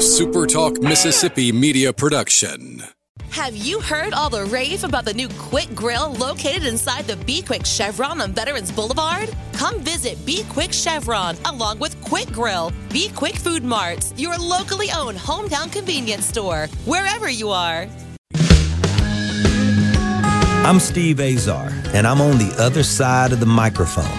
SuperTalk Mississippi media production. Have you heard all the rave about the new Quick Grill located inside the Be Quick Chevron on Veterans Boulevard? Come visit Be Quick Chevron along with Quick Grill, Be Quick Food Marts, your locally owned hometown convenience store, wherever you are. I'm Steve Azar, and I'm on the other side of the microphone,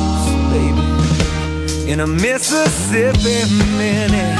in a Mississippi Minute.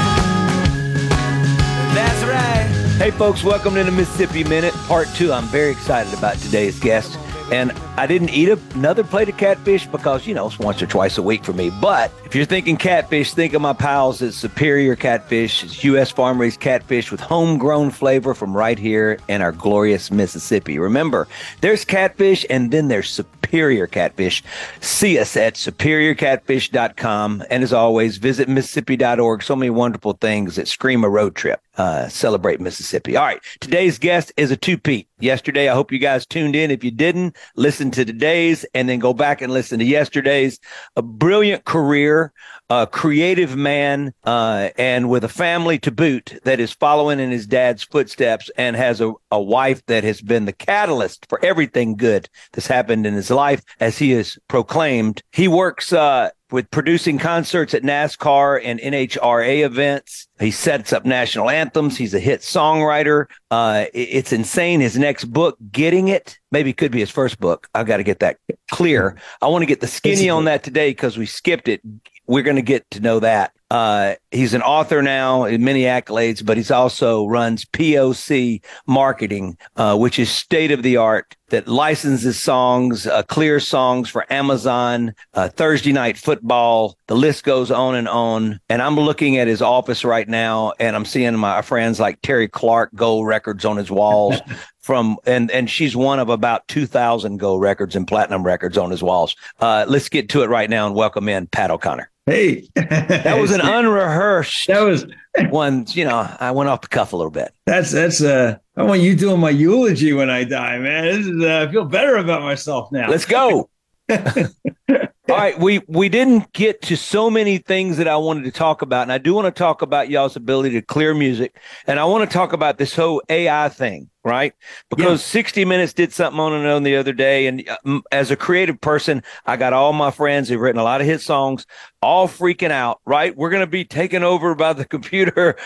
That's right. Hey, folks, welcome to the Mississippi Minute, part two. I'm very excited about today's guest. And I didn't eat another plate of catfish because, you know, it's once or twice a week for me. But if you're thinking catfish, think of my pals at Superior Catfish. It's U.S. farm raised catfish with homegrown flavor from right here in our glorious Mississippi. Remember, there's catfish and then there's Superior Catfish. See us at superiorcatfish.com. And as always, visit Mississippi.org. So many wonderful things that scream a road trip. Uh, celebrate Mississippi. All right. Today's guest is a two-peat. Yesterday, I hope you guys tuned in. If you didn't, listen to today's and then go back and listen to yesterday's. A brilliant career, a creative man, uh, and with a family to boot that is following in his dad's footsteps and has a, a wife that has been the catalyst for everything good that's happened in his life as he is proclaimed. He works, uh, with producing concerts at NASCAR and NHRA events. He sets up national anthems. He's a hit songwriter. Uh, it's insane. His next book, Getting It, maybe it could be his first book. I've got to get that clear. I want to get the skinny on that today because we skipped it. We're going to get to know that. Uh, he's an author now, many accolades, but he's also runs POC Marketing, uh, which is state of the art that licenses songs, uh, clear songs for Amazon, uh, Thursday night football. The list goes on and on. And I'm looking at his office right now, and I'm seeing my friends like Terri Clark gold records on his walls. from and and she's one of about 2000 gold records and platinum records on his walls. Uh, let's get to it right now and welcome in Pat O'Connor. Hey, that was an unrehearsed. That was one. You know, I went off the cuff a little bit. That's that's. uh I want you doing my eulogy when I die, man. Is, uh, I feel better about myself now. Let's go. All right, we we didn't get to so many things that I wanted to talk about, and I do want to talk about y'all's ability to clear music, and I want to talk about this whole AI thing, right? Because yeah. 60 Minutes did something on it on the other day, and uh, as a creative person, I got all my friends who've written a lot of hit songs, all freaking out, right? We're going to be taken over by the computer.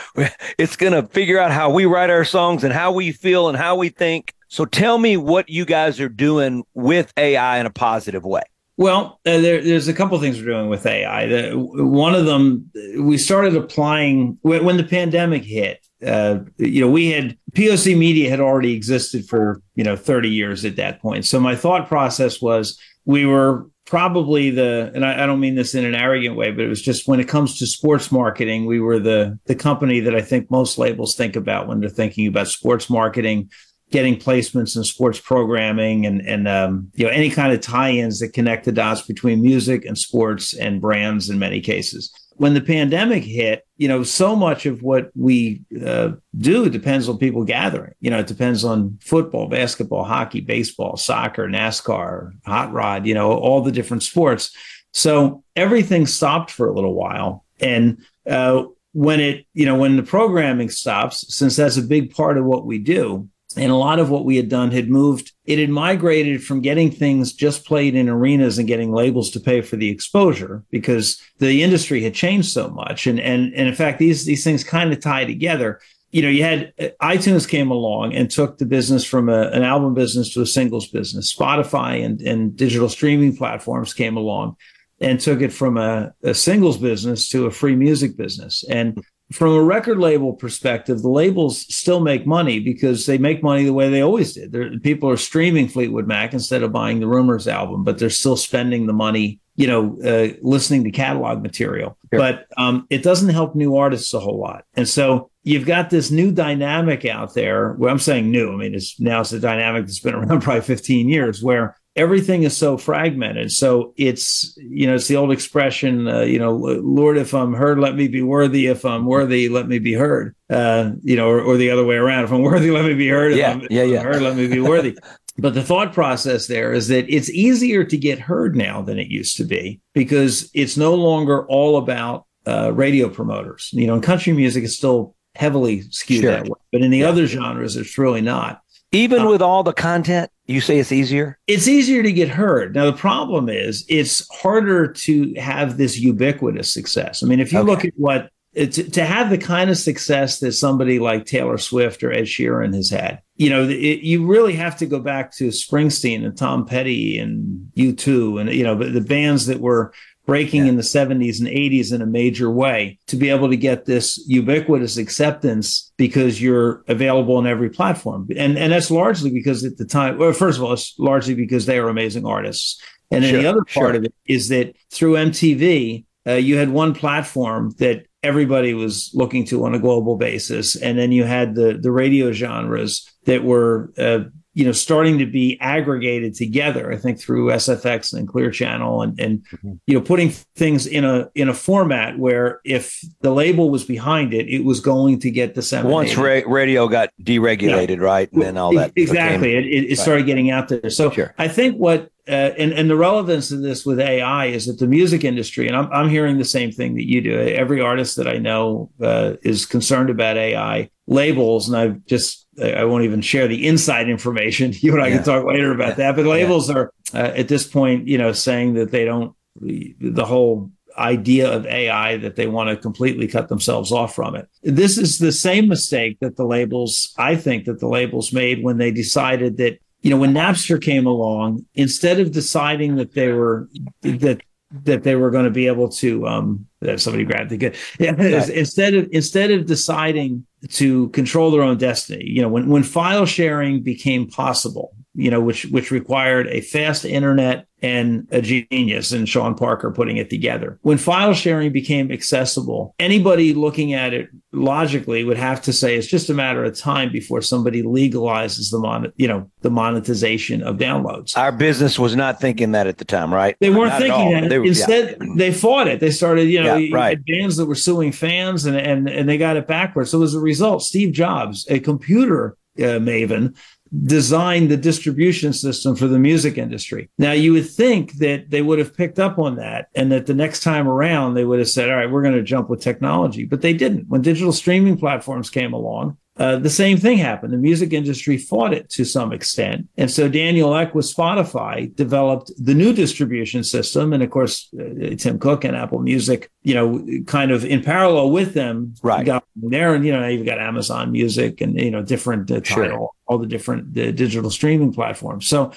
It's going to figure out how we write our songs and how we feel and how we think. So tell me what you guys are doing with AI in a positive way. Well, uh, there, there's a couple things we're doing with AI. The, one of them, we started applying when, when the pandemic hit. Uh, you know, we had POC Media had already existed for you know 30 years at that point. So my thought process was we were probably the, and I, I don't mean this in an arrogant way, but it was just when it comes to sports marketing, we were the the company that I think most labels think about when they're thinking about sports marketing getting placements in sports programming and and um, you know any kind of tie-ins that connect the dots between music and sports and brands in many cases. When the pandemic hit, you know, so much of what we uh, do depends on people gathering. You know, it depends on football, basketball, hockey, baseball, soccer, NASCAR, hot rod. You know, all the different sports. So everything stopped for a little while, and uh, when it, you know, when the programming stops, since that's a big part of what we do, and a lot of what we had done had moved it had migrated from getting things just played in arenas and getting labels to pay for the exposure because the industry had changed so much. And and, and in fact these these things kind of tie together. You know you had uh, itunes came along and took the business from a, an album business to a singles business. Spotify and, and digital streaming platforms came along and took it from a, a singles business to a free music business. And from a record label perspective, the labels still make money because they make money the way they always did. They're, people are streaming Fleetwood Mac instead of buying the Rumours album, but they're still spending the money, you know, uh, listening to catalog material. Sure. But um, it doesn't help new artists a whole lot. And so you've got this new dynamic out there. Well, I'm saying new. I mean, it's now it's a dynamic that's been around probably 15 years where everything is so fragmented. So it's, you know, it's the old expression, uh, you know, Lord, if I'm heard, let me be worthy. If I'm worthy, let me be heard. Uh, you know, or, or, the other way around. If I'm worthy, let me be heard. If yeah, I'm, yeah, yeah. heard, let me be worthy. but the thought process there is that it's easier to get heard now than it used to be because it's no longer all about uh, radio promoters. You know, in country music, it's still heavily skewed sure. that way, but in the yeah. other genres, it's really not. Even uh, with all the content, you say it's easier? It's easier to get heard. Now, the problem is it's harder to have this ubiquitous success. I mean, if you okay. look at what to, to have the kind of success that somebody like Taylor Swift or Ed Sheeran has had, you know, it, you really have to go back to Springsteen and Tom Petty and U2 and, you know, the bands that were breaking yeah. in the 70s and 80s in a major way to be able to get this ubiquitous acceptance because you're available on every platform. And and that's largely because at the time, well, first of all, it's largely because they are amazing artists. And then sure, the other part sure. of it is that through MTV, uh, you had one platform that everybody was looking to on a global basis, and then you had the the radio genres that were uh, you know starting to be aggregated together i think through sfx and clear channel and and mm-hmm. you know putting things in a in a format where if the label was behind it it was going to get disseminated once ra- radio got deregulated yeah. right and then all that exactly became, it, it, right. started getting out there so sure. i think what uh, and and the relevance of this with AI is that the music industry, and I'm I'm hearing the same thing that you do. Every artist that I know uh, is concerned about AI labels, and I've just I won't even share the inside information. You and I yeah. can talk later about yeah. that. But labels yeah. are uh, at this point, you know, saying that they don't the whole idea of AI that they want to completely cut themselves off from it. This is the same mistake that the labels, I think, that the labels made when they decided that you know when Napster came along, instead of deciding that they were that that they were going to be able to um somebody grabbed the good yeah, right. instead of instead of deciding to control their own destiny you know when when file sharing became possible you know which which required a fast internet and a genius and Sean Parker putting it together. When file sharing became accessible, anybody looking at it logically would have to say it's just a matter of time before somebody legalizes the mon- you know the monetization of downloads. Our business was not thinking that at the time, right? They weren't not thinking that. They, Instead, yeah. they fought it. They started, you know, yeah, right. bands that were suing fans and and and they got it backwards. So as a result, Steve Jobs, a computer uh, maven designed the distribution system for the music industry. Now, you would think that they would have picked up on that and that the next time around they would have said, all right, we're going to jump with technology. But they didn't. When digital streaming platforms came along, uh, the same thing happened. The music industry fought it to some extent. And so Daniel Ek with Spotify developed the new distribution system. And of course, uh, Tim Cook and Apple Music, you know, kind of in parallel with them, right. got there. And, you know, you've got Amazon Music and, you know, different uh, sure. title, all the different digital streaming platforms. So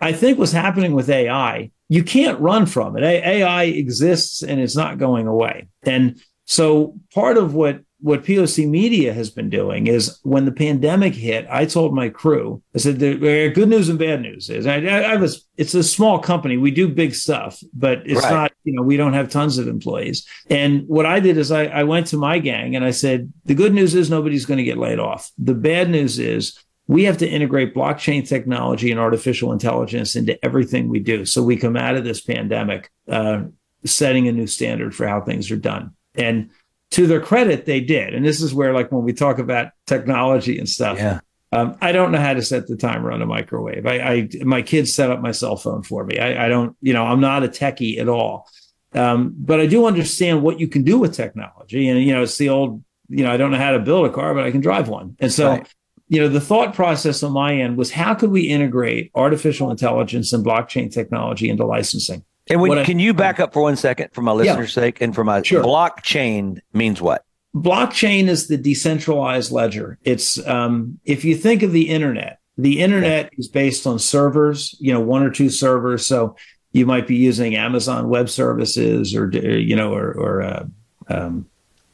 I think what's happening with AI, you can't run from it. A- AI exists and it's not going away. And so part of what what POC Media has been doing is when the pandemic hit, I told my crew, I said, there are good news and bad news. Is I, I, was, it's a small company. We do big stuff, but it's right. not, you know, we don't have tons of employees. And what I did is I, I went to my gang and I said, the good news is nobody's going to get laid off. The bad news is we have to integrate blockchain technology and artificial intelligence into everything we do. So we come out of this pandemic, uh, setting a new standard for how things are done. And to their credit, they did. And this is where, like, when we talk about technology and stuff, yeah. Um, I don't know how to set the timer on a microwave. I, I my kids set up my cell phone for me. I, I, don't, you know, I'm not a techie at all. Um, but I do understand what you can do with technology. And you know, it's the old, you know, I don't know how to build a car, but I can drive one. And so, right. you know, the thought process on my end was how could we integrate artificial intelligence and blockchain technology into licensing? And when, can I, you back up for one second for my listeners' yeah, sake and for my sure. blockchain means what? Blockchain is the decentralized ledger. It's um, if you think of the internet, the internet okay. is based on servers, you know, one or two servers. So you might be using Amazon Web Services or you know or, or uh, um,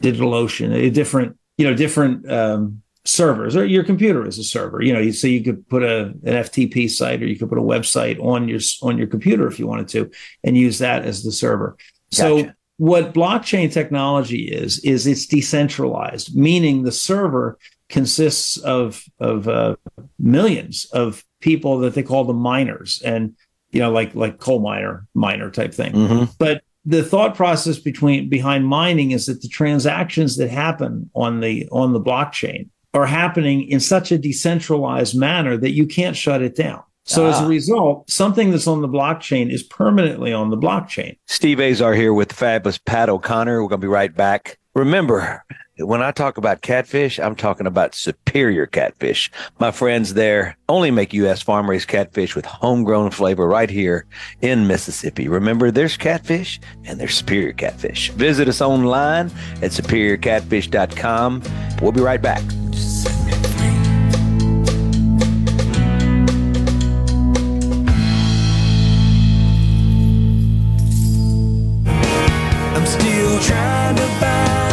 DigitalOcean, a different you know different um, servers or your computer is a server. You know, so you could put a an FTP site or you could put a website on your on your computer if you wanted to, and use that as the server. Gotcha. So what blockchain technology is is it's decentralized, meaning the server consists of of uh, millions of people that they call the miners, and you know, like like coal miner miner type thing. Mm-hmm. But the thought process between behind mining is that the transactions that happen on the on the blockchain are happening in such a decentralized manner that you can't shut it down. So ah. as a ah. result, something that's on the blockchain is permanently on the blockchain. Steve Azar here with the fabulous Pat O'Connor. We're going to be right back. Remember, when I talk about catfish, I'm talking about superior catfish. My friends there only make U.S. farm raised catfish with homegrown flavor right here in Mississippi. Remember, there's catfish and there's superior catfish. Visit us online at superiorcatfish.com. We'll be right back.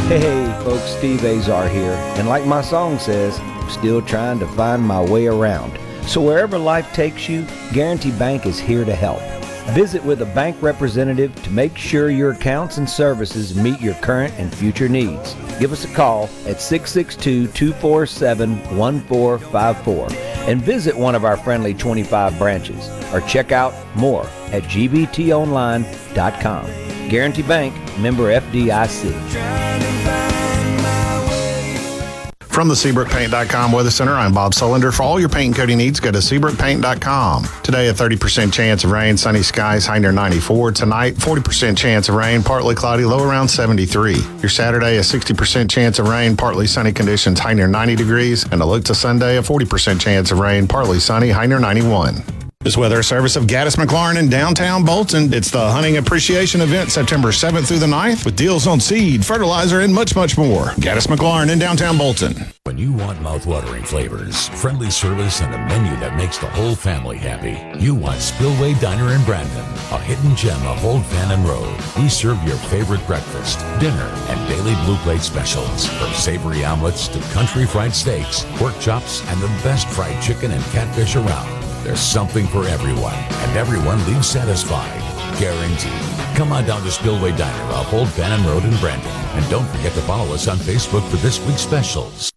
Hey, folks, Steve Azar here. And like my song says, I'm still trying to find my way around. So wherever life takes you, Guarantee Bank is here to help. Visit with a bank representative to make sure your accounts and services meet your current and future needs. Give us a call at 662 247 1454 and visit one of our friendly 25 branches or check out more at gbtonline.com. Guarantee Bank, member FDIC. From the SeabrookPaint.com Weather Center, I'm Bob Sullender. For all your paint and coating needs, go to SeabrookPaint.com. Today, a 30% chance of rain, sunny skies, high near 94. Tonight, 40% chance of rain, partly cloudy, low around 73. Your Saturday, a 60% chance of rain, partly sunny conditions, high near 90 degrees. And a look to Sunday, a 40% chance of rain, partly sunny, high near 91. This weather service of Gaddis McLaurin in downtown Bolton. It's the hunting appreciation event September 7th through the 9th with deals on seed, fertilizer, and much, much more. Gaddis McLaurin in downtown Bolton. When you want mouth-watering flavors, friendly service, and a menu that makes the whole family happy, you want Spillway Diner in Brandon, a hidden gem of Old Fannin Road. We serve your favorite breakfast, dinner, and daily blue plate specials. From savory omelets to country fried steaks, pork chops, and the best fried chicken and catfish around. There's something for everyone, and everyone leaves satisfied. Guaranteed. Come on down to Spillway Diner off Old Fannin Road in Brandon. And don't forget to follow us on Facebook for this week's specials.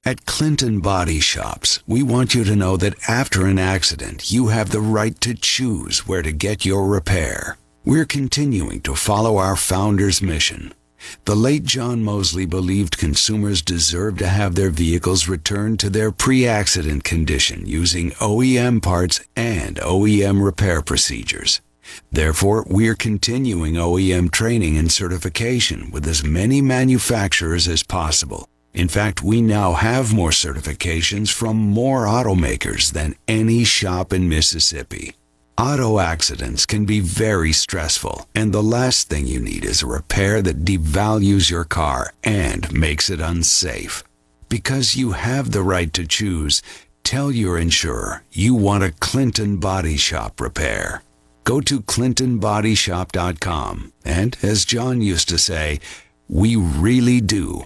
At Clinton Body Shops, we want you to know that after an accident, you have the right to choose where to get your repair. We're continuing to follow our founder's mission. The late John Mosley believed consumers deserve to have their vehicles returned to their pre-accident condition using OEM parts and OEM repair procedures. Therefore, we're continuing OEM training and certification with as many manufacturers as possible in fact, we now have more certifications from more automakers than any shop in Mississippi. Auto accidents can be very stressful, and the last thing you need is a repair that devalues your car and makes it unsafe. Because you have the right to choose, tell your insurer you want a Clinton Body Shop repair. Go to ClintonBodyShop.com, and as John used to say, we really do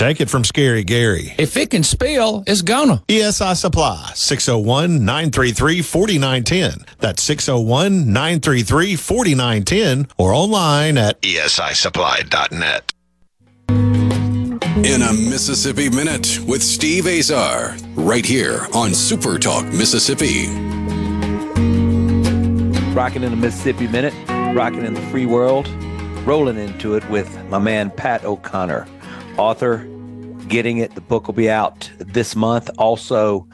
Take it from Scary Gary. If it can spill, it's gonna. ESI Supply, 601 933 4910. That's 601 933 4910 or online at esisupply.net. in a Mississippi Minute with Steve Azar, right here on Super Talk Mississippi. Rocking in the Mississippi Minute, rocking in the free world, rolling into it with my man Pat O'Connor, author, getting it. The book will be out this month. Also,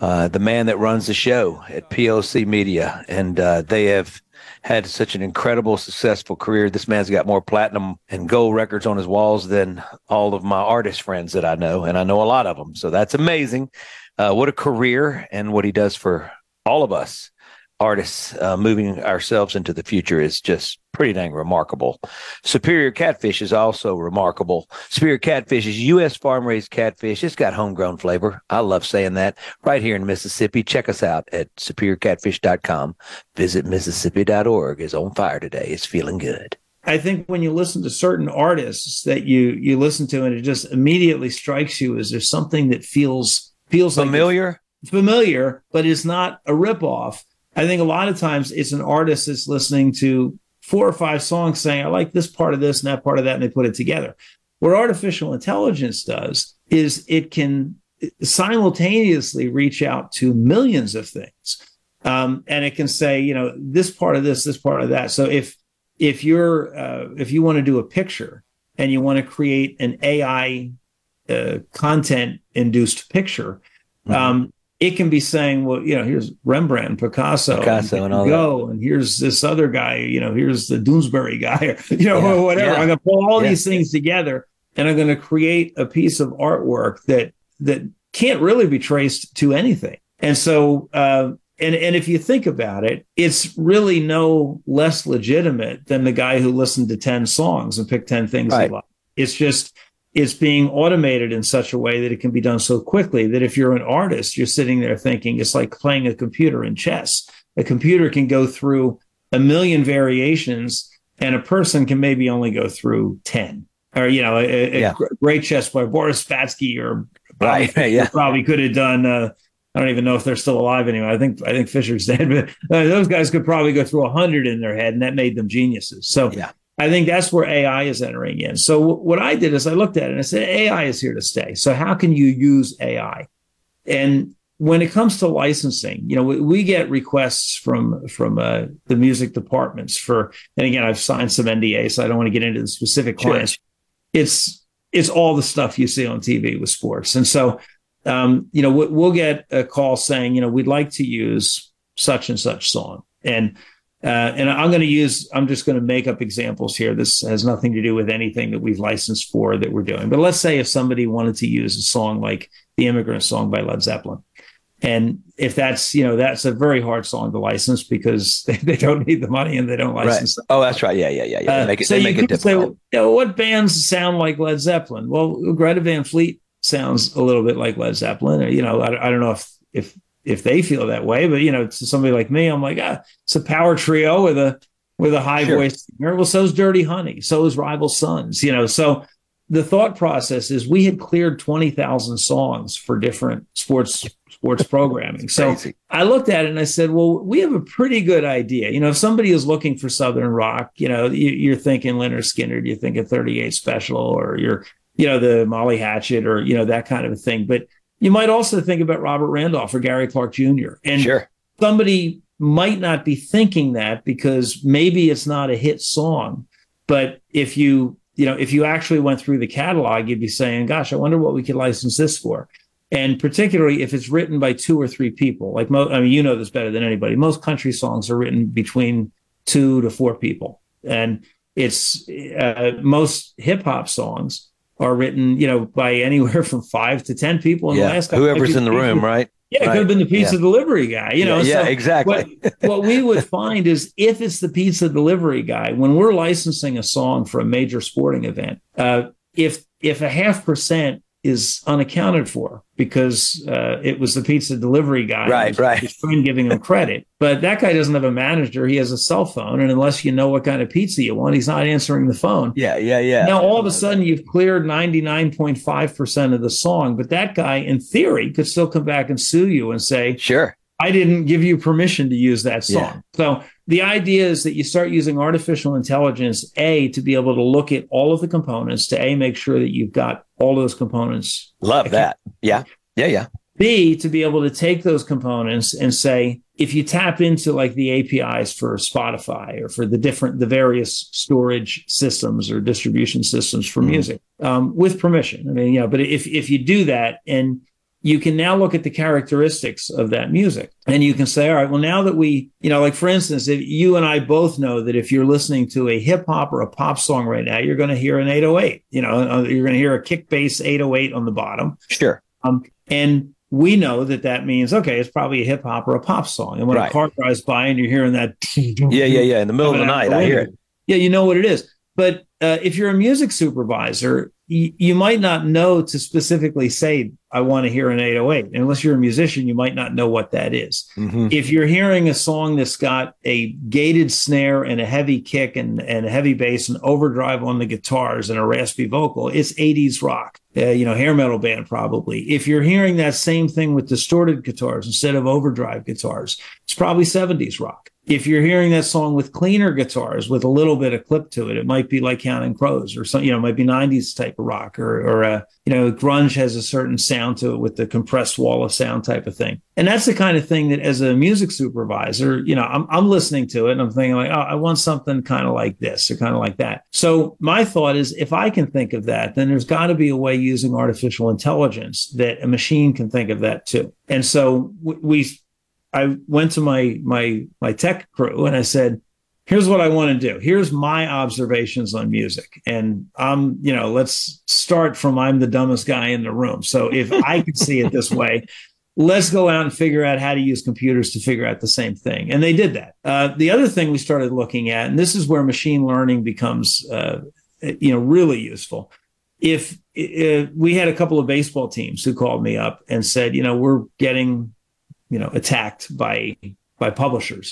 uh, the man that runs the show at POC Media, and uh, they have had such an incredible, successful career. This man's got more platinum and gold records on his walls than all of my artist friends that I know, and I know a lot of them. So that's amazing. Uh, what a career and what he does for all of us artists uh, moving ourselves into the future is just pretty dang remarkable. Superior Catfish is also remarkable. Superior Catfish is U.S. farm raised catfish. It's got homegrown flavor. I love saying that. Right here in Mississippi. Check us out at superiorcatfish.com. Visit Mississippi.org is on fire today. It's feeling good. I think when you listen to certain artists that you you listen to and it just immediately strikes you as there's something that feels feels familiar, like familiar, but is not a ripoff. I think a lot of times it's an artist that's listening to four or five songs saying, I like this part of this and that part of that, and they put it together. What artificial intelligence does is it can simultaneously reach out to millions of things. Um, and it can say, you know, this part of this, this part of that. So if if you're uh, if you want to do a picture and you want to create an AI uh, content induced picture, mm-hmm. um, it can be saying, well, you know, here's Rembrandt, Picasso, Picasso, and, and all go, that. and here's this other guy, you know, here's the Doonesbury guy, or, you know, yeah, or whatever. Yeah. I'm going to pull all yeah. these things together, and I'm going to create a piece of artwork that that can't really be traced to anything. And so, uh, and and if you think about it, it's really no less legitimate than the guy who listened to ten songs and picked ten things right. It's just it's being automated in such a way that it can be done so quickly that if you're an artist, you're sitting there thinking it's like playing a computer in chess. A computer can go through a million variations, and a person can maybe only go through 10. Or, you know, a, yeah. a great chess player, Boris Spassky, or right. yeah. probably could have done. Uh, I don't even know if they're still alive anymore. I think I think Fischer's dead, but uh, those guys could probably go through a hundred in their head, and that made them geniuses. So yeah. I think that's where AI is entering in. So what I did is I looked at it and I said, AI is here to stay. So how can you use AI? And when it comes to licensing, you know, we, we get requests from from uh, the music departments for, and again, I've signed some NDA, so I don't want to get into the specific clients. Sure. It's it's all the stuff you see on TV with sports, and so um, you know, we'll get a call saying, you know, we'd like to use such and such song, and uh, and I'm going to use, I'm just going to make up examples here. This has nothing to do with anything that we've licensed for that we're doing. But let's say if somebody wanted to use a song like the Immigrant Song by Led Zeppelin. And if that's, you know, that's a very hard song to license because they, they don't need the money and they don't license. Right. Oh, that's right. Yeah, yeah, yeah, yeah. Uh, make it, so make it Say, you know, what bands sound like Led Zeppelin? Well, Greta Van Fleet sounds a little bit like Led Zeppelin. Or, you know, I, I don't know if if if they feel that way. But you know, to somebody like me, I'm like, ah, it's a power trio with a with a high sure. voice singer. Well, so's Dirty Honey, so is Rival Sons. You know, so the thought process is we had cleared twenty thousand songs for different sports sports programming. So I looked at it and I said, well, we have a pretty good idea. You know, if somebody is looking for Southern rock, you know, you, are thinking Lynyrd Skynyrd, you think of 38 Special, or you're, you know, the Molly Hatchet, or you know that kind of a thing. But you might also think about Robert Randolph or Gary Clark Jr. And sure. somebody might not be thinking that because maybe it's not a hit song. But if you, you know, if you actually went through the catalog, you'd be saying, gosh, I wonder what we could license this for. And particularly if it's written by two or three people, like mo- I mean, you know this better than anybody. Most country songs are written between two to four people, and it's uh, most hip hop songs are written, you know, by anywhere from five to ten people in yeah. the last whoever's in the room, right? Yeah, it right. could have been the pizza yeah. delivery guy, you know. Yeah, so exactly. what, what we would find is if it's the pizza delivery guy, when we're licensing a song for a major sporting event, uh, if if a half percent is unaccounted for because uh, it was the pizza delivery guy, right? Right. His friend giving him credit, but that guy doesn't have a manager. He has a cell phone, and unless you know what kind of pizza you want, he's not answering the phone. Yeah, yeah, yeah. Now all of a sudden you've cleared ninety nine point five percent of the song, but that guy, in theory, could still come back and sue you and say, "Sure, I didn't give you permission to use that song. Yeah. So the idea is that you start using artificial intelligence, A, to be able to look at all of the components, to A, make sure that you've got all those components. Love that. Yeah. Yeah. Yeah. B, to be able to take those components and say, if you tap into like the APIs for Spotify or for the different, the various storage systems or distribution systems for music um, with permission. I mean, yeah, but if, if you do that and you can now look at the characteristics of that music and you can say, all right, well, now that we, you know, like for instance, if you and I both know that if you're listening to a hip hop or a pop song right now, you're going to hear an 808, you know, uh, you're going to hear a kick bass 808 on the bottom. Sure. Um, and we know that that means, okay, it's probably a hip hop or a pop song. And when Right. a car drives by and you're hearing that, Yeah. Yeah. Yeah. In the middle of the night, I hear it. Yeah, you know what it is. But uh, if you're a music supervisor, y- you might not know to specifically say, I want to hear an 808. Unless you're a musician, you might not know what that is. Mhm. If you're hearing a song that's got a gated snare and a heavy kick and, and a heavy bass and overdrive on the guitars and a raspy vocal, it's 80s rock. Uh, you know, hair metal band probably. If you're hearing that same thing with distorted guitars instead of overdrive guitars, it's probably 70s rock. If you're hearing that song with cleaner guitars with a little bit of clip to it, it might be like Counting Crows or something, you know, it might be 90s type of rock or, or uh, you know, grunge has a certain sound to it with the compressed wall of sound type of thing. And that's the kind of thing that as a music supervisor, you know, I'm, I'm listening to it and I'm thinking like, oh, I want something kind of like this or kind of like that. So my thought is if I can think of that, then there's got to be a way using artificial intelligence that a machine can think of that too. And so w- we, I went to my my my tech crew and I said, here's what I want to do. Here's my observations on music. And I'm, you know, let's start from I'm the dumbest guy in the room. So if I can see it this way, let's go out and figure out how to use computers to figure out the same thing. And they did that. Uh, the other thing we started looking at, and this is where machine learning becomes, uh, you know, really useful. If uh, we had a couple of baseball teams who called me up and said, you know, we're getting you know attacked by by publishers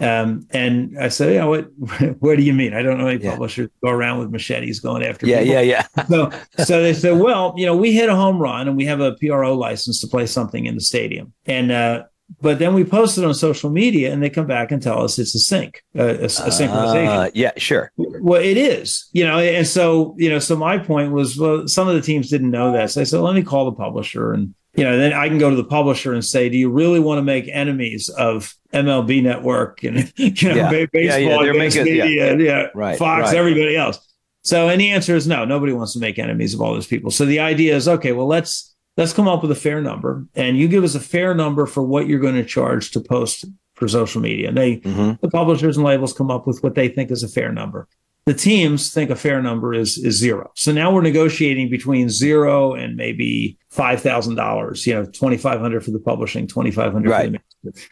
um, and I said, yeah, what, what do you mean? I don't know any Yeah. publishers go around with machetes going after Yeah. people. Yeah. Yeah. yeah. So, so they said, well, you know, we hit a home run and we have a PRO license to play something in the stadium. And, uh, but then we post it on social media and they come back and tell us it's a sync, uh, a, a synchronization. Uh, yeah. Sure. Well, it is, you know, and so, you know, so my point was, well, some of the teams didn't know that. So I said, let me call the publisher and, you know, then I can go to the publisher and say, do you really want to make enemies of MLB network and, you know, Yeah. ba- Yeah, yeah, baseball, they're making- yeah, media, yeah, Right, Fox, right. everybody else. So, and the answer is no, nobody wants to make enemies of all those people. So the idea is, okay, well, let's, let's come up with a fair number and you give us a fair number for what you're going to charge to post for social media. And they, Mhm. the publishers and labels come up with what they think is a fair number. The teams think a fair number is is zero. So now we're negotiating between zero and maybe five thousand dollars. You know, twenty five hundred for the publishing, twenty five hundred Right.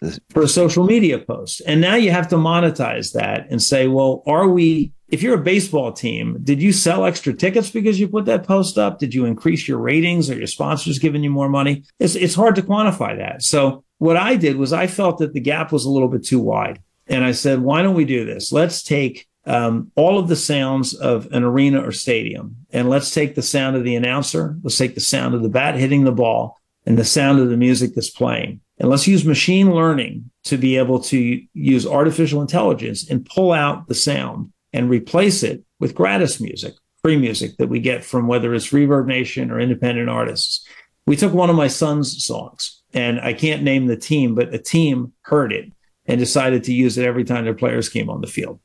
for, for a social media post. And now you have to monetize that and say, well, are we? If you're a baseball team, did you sell extra tickets because you put that post up? Did you increase your ratings? Are your sponsors giving you more money? It's it's hard to quantify that. So what I did was I felt that the gap was a little bit too wide. And I said, why don't we do this? Let's take um, all of the sounds of an arena or stadium, and let's take the sound of the announcer, let's take the sound of the bat hitting the ball, and the sound of the music that's playing. And let's use machine learning to be able to use artificial intelligence and pull out the sound and replace it with gratis music, free music that we get from whether it's Reverb Nation or independent artists. We took one of my son's songs, and I can't name the team, but a team heard it and decided to use it every time their players came on the field.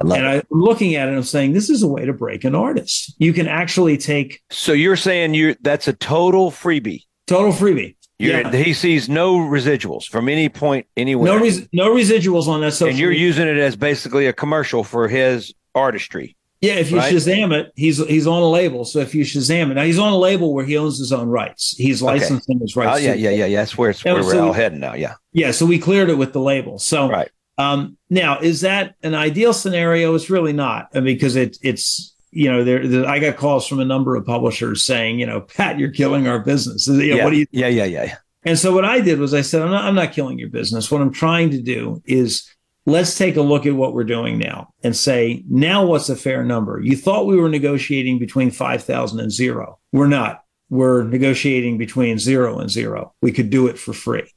I And. I'm looking at it, I'm saying this is a way to break an artist. You can actually take So you're saying you that's a total freebie. total freebie. You're, Yeah. He sees no residuals from any point anywhere. No, res- no residuals on that social. and you're media. using it as basically a commercial for his artistry. yeah. If you right? Shazam it, he's he's on a label. So if you Shazam it, now he's on a label where he owns his own rights. He's Okay. licensing his Oh rights. yeah, yeah, yeah, yeah. That's where it's Yeah, where so we're all we- heading now. Yeah. Yeah, so we cleared it with the label. So Right. Um, now is that an ideal scenario? It's really not I mean, because it, it's you know there, there- I got calls from a number of publishers saying you know Pat you're killing our business. You know, yeah. What do you? yeah, yeah, yeah, yeah. And so what I did was I said I'm not I'm not killing your business. What I'm trying to do is let's take a look at what we're doing now and say now what's a fair number? You thought we were negotiating between five thousand and zero. We're not. We're negotiating between zero and zero. We could do it for free.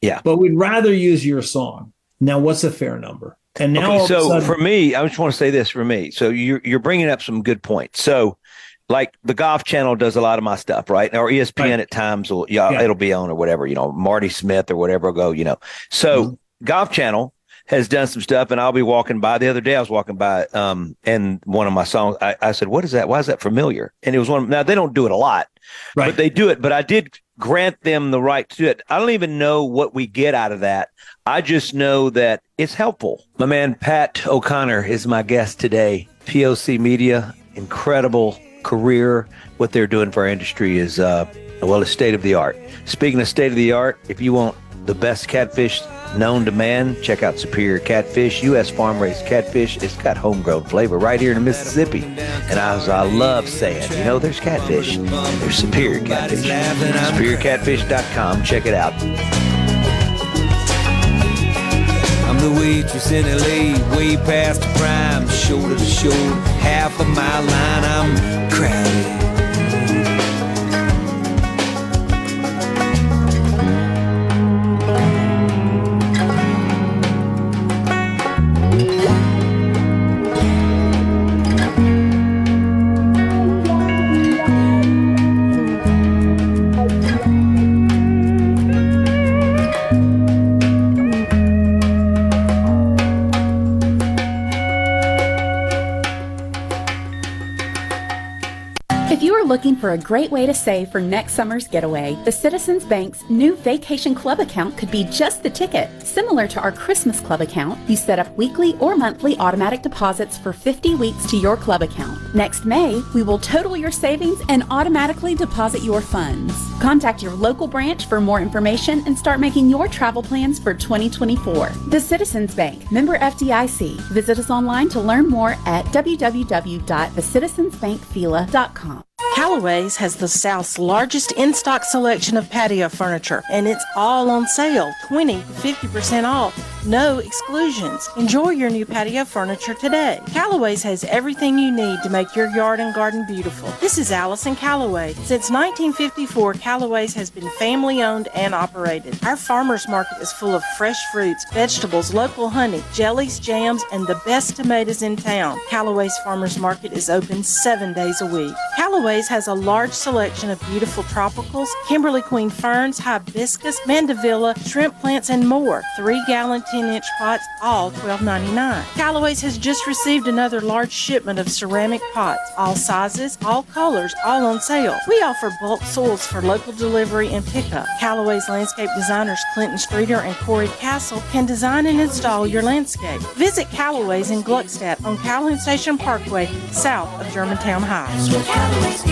Yeah. But we'd rather use your song. Now, what's a fair number? And now, okay, so sudden, for me, I just want to say this for me. So you're you're bringing up some good points. So, like the Golf Channel does a lot of my stuff, right? Or ESPN right. at times will yeah, yeah, it'll be on or whatever. You know, Marty Smith or whatever will go. You know, so mm-hmm. Golf Channel has done some stuff, and I'll be walking by. The other day, I was walking by, um, and one of my songs, I, I said, "What is that? Why is that familiar?" And it was one. Of, now they don't do it a lot, right. but they do it. But I did grant them the right to it. I don't even know what we get out of that. I just know that it's helpful. My man Pat O'Connor is my guest today. POC Media, incredible career. What they're doing for our industry is, uh, well, it's state of the art. Speaking of state of the art, if you want the best catfish known to man, check out Superior Catfish, U.S. farm raised catfish. It's got homegrown flavor right here in Mississippi. And as I love saying, you know, there's catfish, there's Superior Catfish. SuperiorCatfish.com. Check it out. I'm the waitress in LA, way past the prime, shoulder to shoulder, half of my line. I'm crowded. For a great way to save for next summer's getaway, the Citizens Bank's new Vacation Club account could be just the ticket. Similar to our Christmas Club account, you set up weekly or monthly automatic deposits for 50 weeks to your club account. Next May, we will total your savings and automatically deposit your funds. Contact your local branch for more information and start making your travel plans for 2024. The Citizens Bank, member FDIC. Visit us online to learn more at www.thecitizensbankphila.com. Callaway's has the South's largest in stock selection of patio furniture, and it's all on sale 20 50% off. No exclusions. Enjoy your new patio furniture today. Callaway's has everything you need to make your yard and garden beautiful. This is Allison Callaway. Since 1954, Callaway's has been family owned and operated. Our farmers market is full of fresh fruits, vegetables, local honey, jellies, jams, and the best tomatoes in town. Callaway's Farmers Market is open seven days a week. Callaway's has a large selection of beautiful tropicals, Kimberly Queen ferns, hibiscus, mandevilla, shrimp plants, and more. Three gallon 10 inch pots, all $12.99. Callaway's has just received another large shipment of ceramic pots, all sizes, all colors, all on sale. We offer bulk soils for local delivery and pickup. Callaway's landscape designers Clinton Streeter and Corey Castle can design and install your landscape. Visit Callaway's in Gluckstadt on Calhoun Station Parkway, south of Germantown High.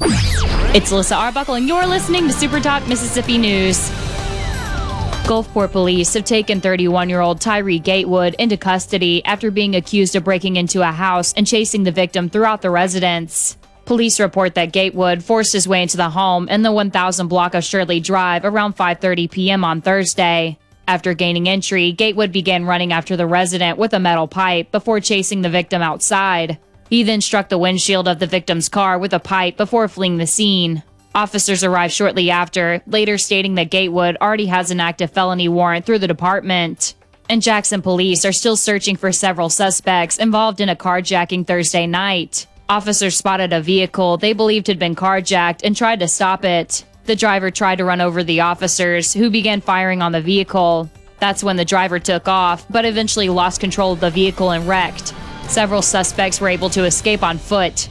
It's Alyssa Arbuckle, and you're listening to Super Talk Mississippi News. Gulfport police have taken 31 year old Tyree Gatewood into custody after being accused of breaking into a house and chasing the victim throughout the residence. Police report that Gatewood forced his way into the home in the 1000 block of Shirley Drive around 5:30 p.m. on Thursday. After gaining entry, Gatewood began running after the resident with a metal pipe before chasing the victim outside. He then struck the windshield of the victim's car with a pipe before fleeing the scene. Officers arrived shortly after, later stating that Gatewood already has an active felony warrant through the department. And Jackson police are still searching for several suspects involved in a carjacking Thursday night. Officers spotted a vehicle they believed had been carjacked and tried to stop it. The driver tried to run over the officers, who began firing on the vehicle. That's when the driver took off, but eventually lost control of the vehicle and wrecked. Several suspects were able to escape on foot.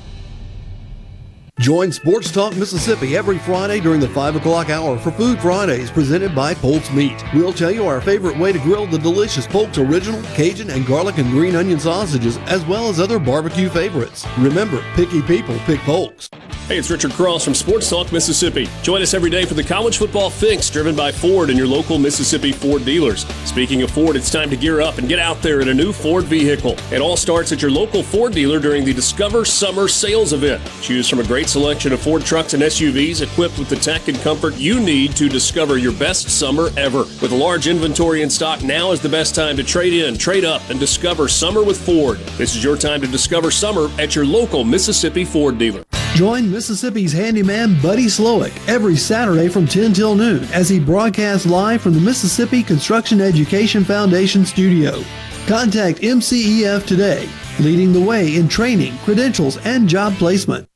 Join Sports Talk Mississippi every Friday during the 5 o'clock hour for Food Fridays presented by Polk's Meat. We'll tell you our favorite way to grill the delicious Polk's Original, Cajun, and garlic and green onion sausages, as well as other barbecue favorites. Remember, picky people pick Polk's. Hey, it's Richard Cross from Sports Talk Mississippi. Join us every day for the College Football Fix driven by Ford and your local Mississippi Ford dealers. Speaking of Ford, it's time to gear up and get out there in a new Ford vehicle. It all starts at your local Ford dealer during the Discover Summer Sales Event. Choose from a great selection of Ford trucks and SUVs equipped with the tech and comfort you need to discover your best summer ever. With a large inventory in stock, now is the best time to trade in, trade up, and discover summer with Ford. This is your time to discover summer at your local Mississippi Ford dealer. Join Mississippi's handyman Buddy Slowick every Saturday from 10 till noon as he broadcasts live from the Mississippi Construction Education Foundation studio. Contact MCEF today, leading the way in training, credentials, and job placement.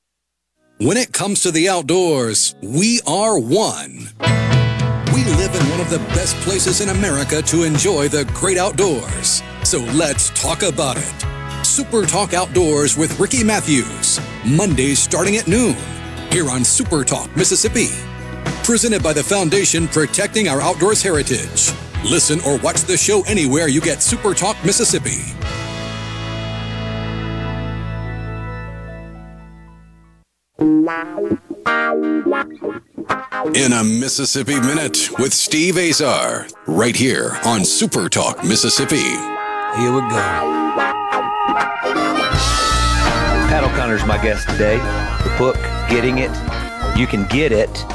When it comes to the outdoors, we are one. We live in one of the best places in America to enjoy the great outdoors. So let's talk about it. Super Talk Outdoors with Ricky Matthews. Mondays starting at noon. Here on Super Talk Mississippi. Presented by the Foundation Protecting Our Outdoors Heritage. Listen or watch the show anywhere you get Super Talk Mississippi. In a Mississippi Minute with Steve Azar, right here on Super Talk Mississippi. Here we go. Pat O'Connor's my guest today. The book, Getting It. You can get it.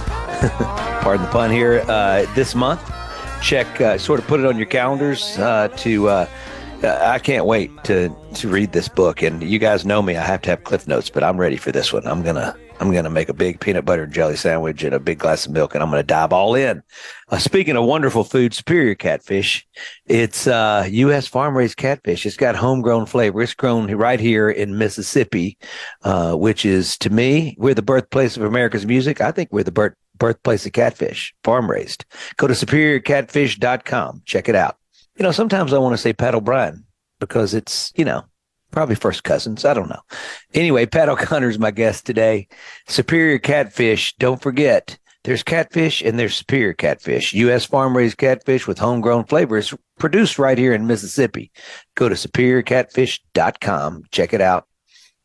Pardon the pun here. Uh, this month, check, uh, sort of put it on your calendars uh, to. Uh, I can't wait to to read this book. And you guys know me; I have to have cliff notes, but I'm ready for this one. I'm gonna I'm gonna make a big peanut butter and jelly sandwich and a big glass of milk, and I'm gonna dive all in. Uh, speaking of wonderful food, Superior Catfish, it's uh, U.S. farm raised catfish. It's got homegrown flavor. It's grown right here in Mississippi, uh, which is to me we're the birthplace of America's music. I think we're the birth birthplace of catfish, farm raised. Go to superiorcatfish.com. Check it out. You know, sometimes I want to say Pat O'Brien because it's, you know, probably first cousins. I don't know. Anyway, Pat O'Connor's my guest today. Superior Catfish. Don't forget, there's catfish and there's superior catfish. U.S. farm raised catfish with homegrown flavors produced right here in Mississippi. Go to superiorcatfish.com. Check it out.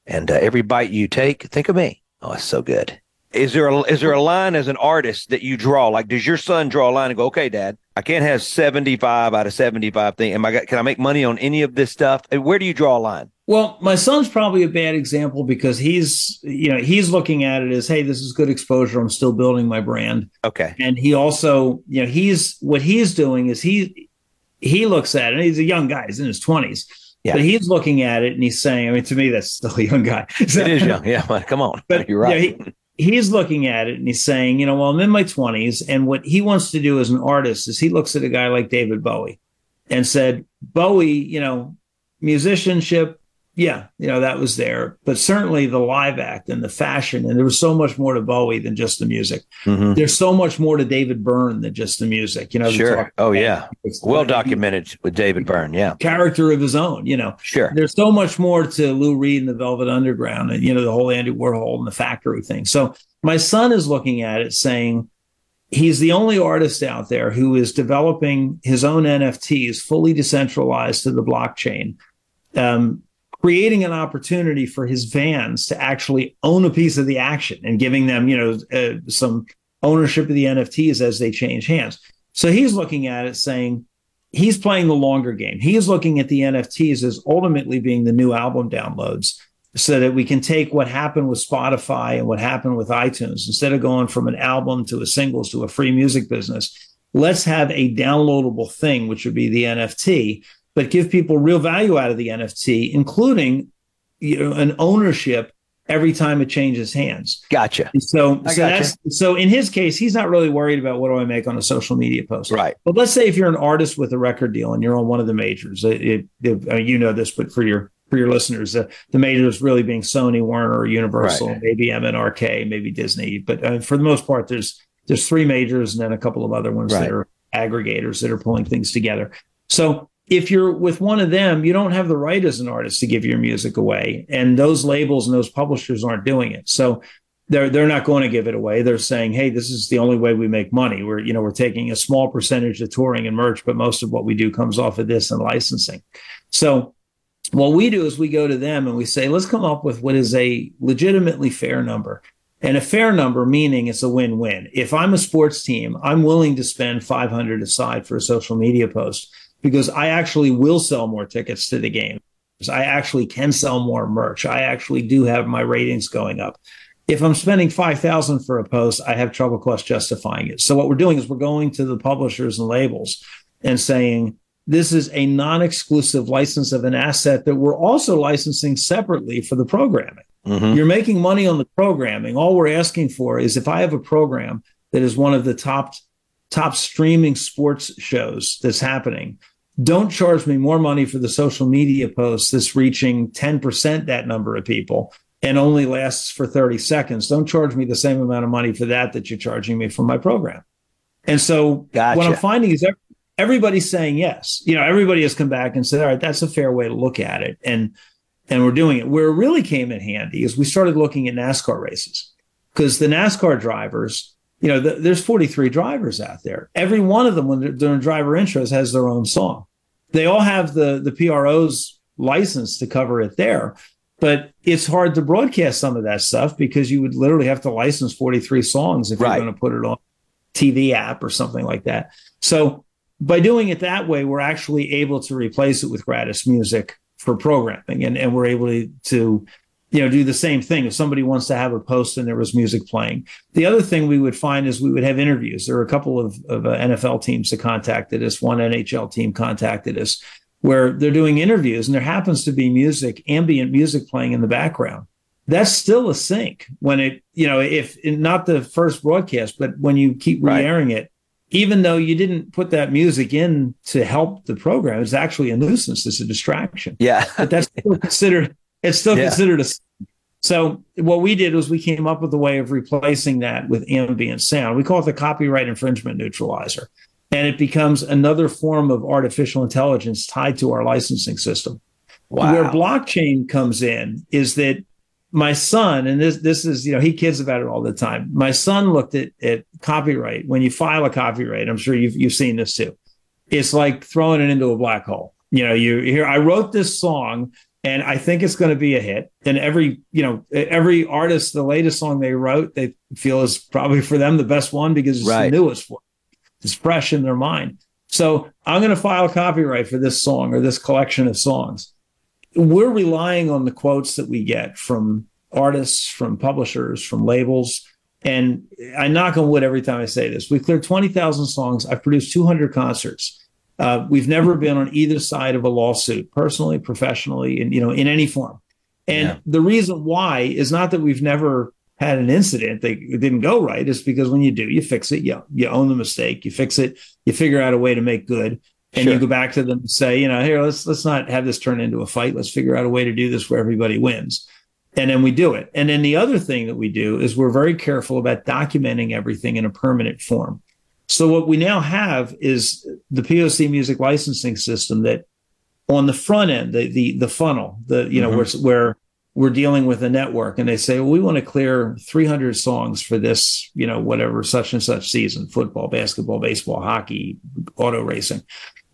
And uh, every bite you take, think of me. Oh, it's so good. Is there a, is there a line as an artist that you draw? Like, does your son draw a line and go, okay, dad, I can't have 75 out of 75 thing. Am I, can I make money on any of this stuff? Where do you draw a line? Well, my son's probably a bad example because he's, you know, he's looking at it as, hey, this is good exposure. I'm still building my brand. Okay. And he also, you know, he's what he's doing is he he looks at it. and he's a young guy. He's in his twenties. Yeah. But he's looking at it and he's saying, I mean, to me, that's still a young guy. So- it is young. Yeah, but come on. but You're right. yeah, he's looking at it and he's saying, you know, well, I'm in my 20s, and what he wants to do as an artist is he looks at a guy like David Bowie and said, Bowie, you know, musicianship, yeah, you know, that was there, but certainly the live act and the fashion, and there was so much more to Bowie than just the music. Mhm. There's so much more to David Byrne than just the music, you know. Sure. Oh, yeah. Well documented with David Byrne. Yeah. character of his own, you know. Sure. There's so much more to Lou Reed and the Velvet Underground and, you know, the whole Andy Warhol and the factory thing. So my son is looking at it saying he's the only artist out there who is developing his own NFTs fully decentralized to the blockchain, um, creating an opportunity for his fans to actually own a piece of the action and giving them, you know, uh, some ownership of the NFTs as they change hands. So he's looking at it saying, he's playing the longer game. He is looking at the NFTs as ultimately being the new album downloads. so that we can take what happened with Spotify and what happened with iTunes instead of going from an album to a singles to a free music business. Let's have a downloadable thing, which would be the NFT, but give people real value out of the NFT, including you know, an ownership every time it changes hands. Gotcha. And so, so gotcha. that's so in his case, he's not really worried about what do I make on a social media post. Right. But let's say if you're an artist with a record deal and you're on one of the majors, it, it, it- uh, you know this, but for your for your listeners, uh, the majors really being Sony, Warner, Universal, Right. maybe MNRK, maybe Disney. But uh, for the most part, there's there's three majors and then a couple of other ones Right. that are aggregators that are pulling things together. So if you're with one of them, you don't have the right as an artist to give your music away, and those labels and those publishers aren't doing it. So they're they're not going to give it away. They're saying, "Hey, this is the only way we make money. We're you know we're taking a small percentage of touring and merch, but most of what we do comes off of this and licensing." So what we do is we go to them and we say, "Let's come up with what is a legitimately fair number." And a fair number meaning it's a win-win. If I'm a sports team, I'm willing to spend 500 aside for a social media post because I actually will sell more tickets to the game. I actually can sell more merch. I actually do have my ratings going up. If I'm spending 5000 for a post, I have trouble cost justifying it. So what we're doing is we're going to the publishers and labels and saying this is a non-exclusive license of an asset that we're also licensing separately for the programming. Mm-hmm. You're making money on the programming. All we're asking for is if I have a program that is one of the top top streaming sports shows that's happening, don't charge me more money for the social media post that's reaching 10% that number of people and only lasts for 30 seconds. Don't charge me the same amount of money for that that you're charging me for my program. And so what I'm finding is everybody's saying yes. You know, everybody has come back and said, all right, that's a fair way to look at it. And and we're doing it. Where it really came in handy is we started looking at NASCAR races because the NASCAR drivers, you know, the, there's 43 drivers out there. Every one of them, when they're doing driver intros, has their own song. They all have the the PRO's license to cover it there, but it's hard to broadcast some of that stuff because you would literally have to license 43 songs if Right. you're going to put it on TV app or something like that. So by doing it that way, we're actually able to replace it with gratis music for programming, and and we're able to, to you know do the same thing. If somebody wants to have a post and there was music playing, the other thing we would find is we would have interviews. There were a couple of, of uh, NFL teams that contacted us. One NHL team contacted us where they're doing interviews, and there happens to be music, ambient music playing in the background that's still a sync when it you know if not the first broadcast but when you keep re-airing it even though you didn't put that music in to help the program it's actually a nuisance it's a distraction Yeah. but that's still considered it's still Yeah. considered a so what we did was we came up with a way of replacing that with ambient sound we call it the copyright infringement neutralizer and it becomes another form of artificial intelligence tied to our licensing system Wow. where blockchain comes in is that my son, and this this is you know he kids about it all the time. My son looked at at copyright when you file a copyright. I'm sure you've you've seen this too. It's like throwing it into a black hole. You know, you here I wrote this song and I think it's going to be a hit. And every you know every artist, the latest song they wrote, they feel is probably for them the best one because it's Right. the newest one. It's fresh in their mind. So I'm going to file copyright for this song or this collection of songs we're relying on the quotes that we get from artists, from publishers, from labels. And I knock on wood every time I say this. We've cleared 20,000 songs. I've produced 200 concerts. Uh, we've never been on either side of a lawsuit, personally, professionally, and you know, in any form. And Yeah. the reason why is not that we've never had an incident that didn't go right. It's because when you do, you fix it. You you own the mistake. You fix it. You figure out a way to make good and Sure. you go back to them and say, you know, here, let's let's not have this turn into a fight. Let's figure out a way to do this where everybody wins. And then we do it. And then the other thing that we do is we're very careful about documenting everything in a permanent form. So what we now have is the POC music licensing system that on the front end, the the the funnel, the you know, where, mm-hmm. where we're dealing with a network and they say, well, we want to clear 300 songs for this, you know, whatever, such and such season, football, basketball, baseball, hockey, auto racing.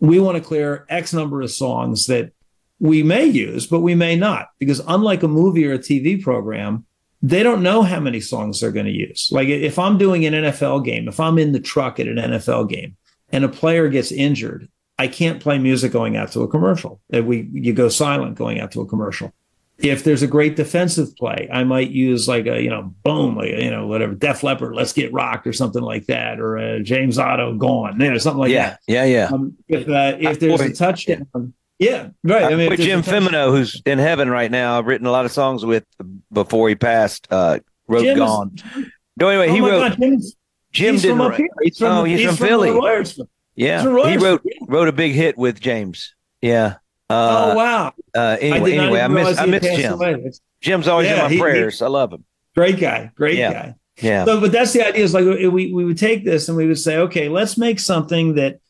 We want to clear X number of songs that we may use, but we may not, because unlike a movie or a TV program, they don't know how many songs they're going to use. Like if I'm doing an NFL game, if I'm in the truck at an NFL game and a player gets injured, I can't play music going out to a commercial. Uh, We you go silent going out to a commercial. if there's a great defensive play, I might use like a you know boom, like you know whatever Def Leppard, let's get rocked or something like that, or a James Otto gone, you know something like yeah, that. Yeah, yeah, um, if uh, if there's a touchdown, yeah, right. I, mean, Jim Femino, who's in heaven right now, I've written a lot of songs with before he passed. Uh, wrote Jim Gone. Is, no, anyway, oh he wrote. God, Jim's, Jim he's didn't from write. He's from, oh, he's, he's from, from Philly. Yeah, from he wrote wrote a big hit with James. Yeah. Uh, oh wow. Uh, anyway, I anyway, I miss I miss Jim. away. Jim's always Yeah, in my he- prayers. I love him. Great guy, great Yeah. guy. Yeah. So, but that's the idea. Is like we we would take this and we would say, okay, let's make something that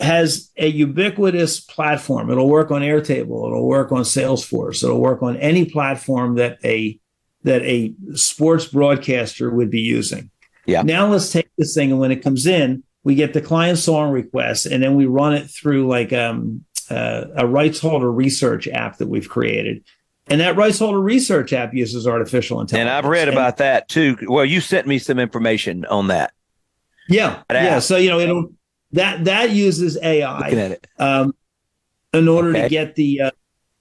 has a ubiquitous platform. It'll work on Airtable. It'll work on Salesforce. It'll work on any platform that a that a sports broadcaster would be using. Yeah. Now let's take this thing and when it comes in, we get the client song request and then we run it through like um, uh, a rights holder research app that we've created. And that rights holder research app uses artificial intelligence. And I've read And- about that too. Well, you sent me some information on that. Yeah, That yeah. So you know, it'll that that uses AI um, in order Okay. to get the uh,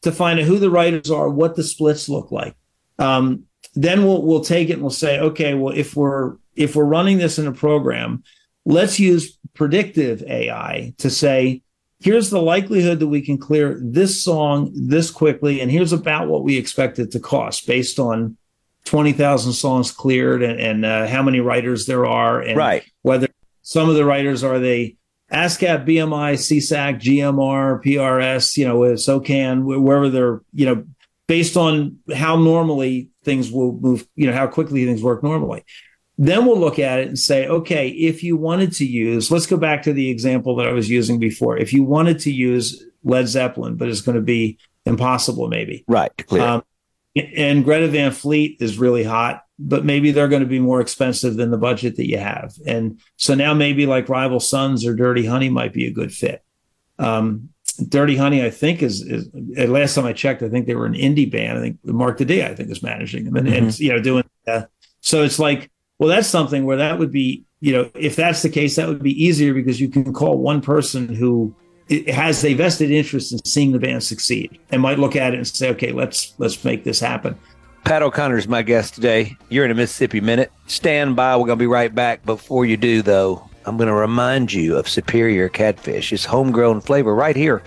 to find out who the writers are, what the splits look like. Um, then we'll we'll take it and we'll say, okay, well, if we're if we're running this in a program, let's use predictive AI to say, here's the likelihood that we can clear this song this quickly, and here's about what we expect it to cost based on twenty thousand songs cleared and, and uh, how many writers there are, and Right. whether some of the writers are they ASCAP, BMI, SESAC, GMR, PRS, you know, SOCAN, wherever they're, you know, based on how normally things will move, you know, how quickly things work normally. Then we'll look at it and say, okay, if you wanted to use, let's go back to the example that I was using before. If you wanted to use Led Zeppelin, but it's going to be impossible, maybe. Right. Clear. Um, and Greta Van Fleet is really hot, but maybe they're going to be more expensive than the budget that you have. And so now maybe like Rival Sons or Dirty Honey might be a good fit. Um, Dirty Honey, I think, is, is at last time I checked, I think they were an indie band. I think Mark Today, I think, is managing them and, and you know doing. Uh, so it's like, well, that's something where that would be, you know, if that's the case, that would be easier because you can call one person who has a vested interest in seeing the band succeed and might look at it and say, okay, let's let's make this happen. Pat O'Connor is my guest today. You're in a Mississippi Minute. Stand by. We're going to be right back. Before you do, though, I'm going to remind you of Superior Catfish. It's homegrown flavor right here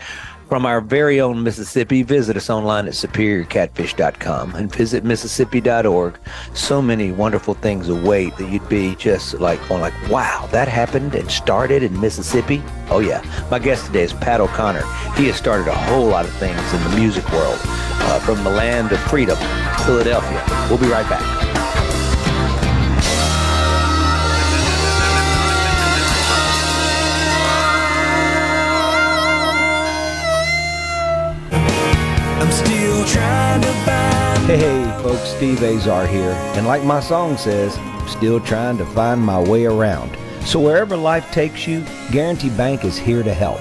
from our very own Mississippi. Visit us online at superiorcatfish.com and visit mississippi.org. So many wonderful things await that you'd be just like, going like, wow, that happened and started in Mississippi. Oh yeah. My guest today is Pat O'Connor. He has started a whole lot of things in the music world, uh, from the land of freedom, Philadelphia. We'll be right back. I'm still trying to find Hey, folks, Steve Azar here. And like my song says, I'm still trying to find my way around. So wherever life takes you, Guarantee Bank is here to help.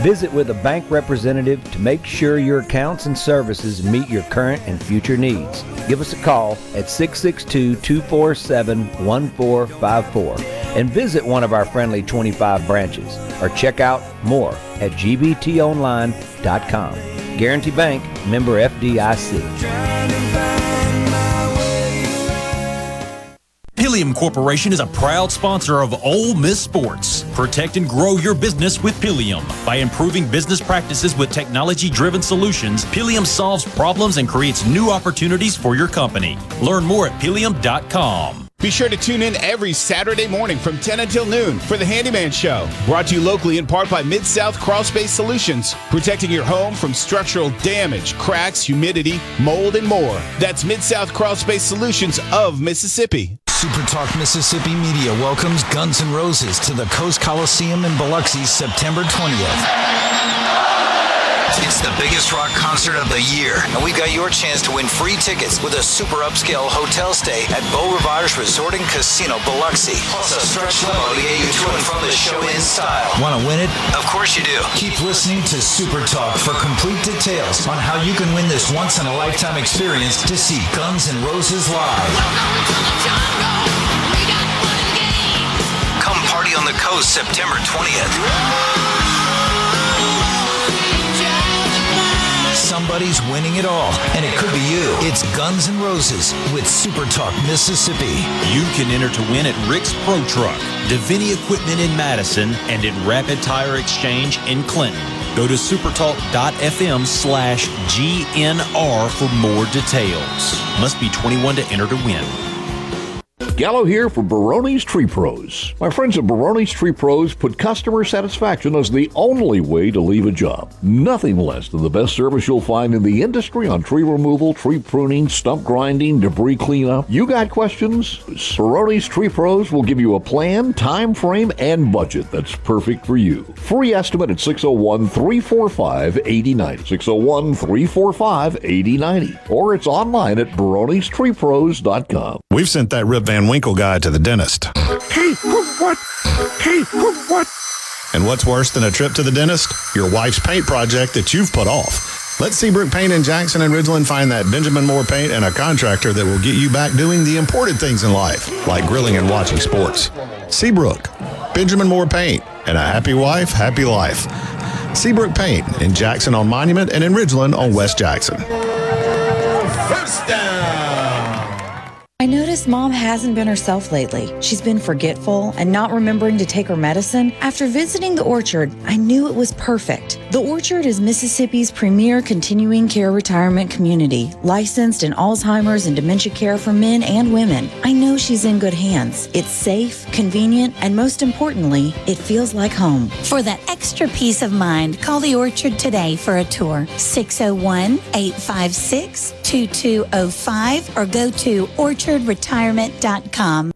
Visit with a bank representative to make sure your accounts and services meet your current and future needs. Give us a call at 662-247-1454 and visit one of our friendly 25 branches or check out more at gbtonline.com. Guarantee Bank, member FDIC. Pilium Corporation is a proud sponsor of Ole Miss Sports. Protect and grow your business with Pilium. By improving business practices with technology driven solutions, Pilium solves problems and creates new opportunities for your company. Learn more at pilium.com. Be sure to tune in every Saturday morning from 10 until noon for the Handyman Show. Brought to you locally in part by Mid South Crawl Space Solutions, protecting your home from structural damage, cracks, humidity, mold, and more. That's Mid South Crawl Space Solutions of Mississippi. Super Talk Mississippi Media welcomes Guns N' Roses to the Coast Coliseum in Biloxi September 20th. It's the biggest rock concert of the year, and we've got your chance to win free tickets with a super upscale hotel stay at Beau Rivage Resort and Casino Biloxi, plus a stretch limo to get you to and from the show in style. Want to win it? Of course you do. Keep listening to Super Talk for complete details on how you can win this once in a lifetime experience to see Guns N' Roses live. Come party on the coast September 20th. Somebody's winning it all, and it could be you. It's Guns N' Roses with Super Talk Mississippi. You can enter to win at Rick's Pro Truck, Davini Equipment in Madison, and at Rapid Tire Exchange in Clinton. Go to supertalk.fm slash GNR for more details. Must be 21 to enter to win. Gallo here for Baroni's Tree Pros. My friends at Baroni's Tree Pros put customer satisfaction as the only way to leave a job. Nothing less than the best service you'll find in the industry on tree removal, tree pruning, stump grinding, debris cleanup. You got questions? Baroni's Tree Pros will give you a plan, time frame, and budget that's perfect for you. Free estimate at 601 345 8090. 601 345 8090. Or it's online at baronistreepros.com. We've sent that Rip Van Winkle guy to the dentist. Hey, what? Hey, what? And what's worse than a trip to the dentist? Your wife's paint project that you've put off. Let Seabrook Paint in Jackson and Ridgeland find that Benjamin Moore paint and a contractor that will get you back doing the important things in life, like grilling and watching sports. Seabrook, Benjamin Moore Paint, and a happy wife, happy life. Seabrook Paint in Jackson on Monument and in Ridgeland on West Jackson. I noticed mom hasn't been herself lately. She's been forgetful and not remembering to take her medicine. After visiting the orchard, I knew it was perfect. The orchard is Mississippi's premier continuing care retirement community, licensed in Alzheimer's and dementia care for men and women. I know she's in good hands. It's safe, convenient, and most importantly, it feels like home. For that extra peace of mind, call the orchard today for a tour. 601 856 2205 or go to orchardretirement.com.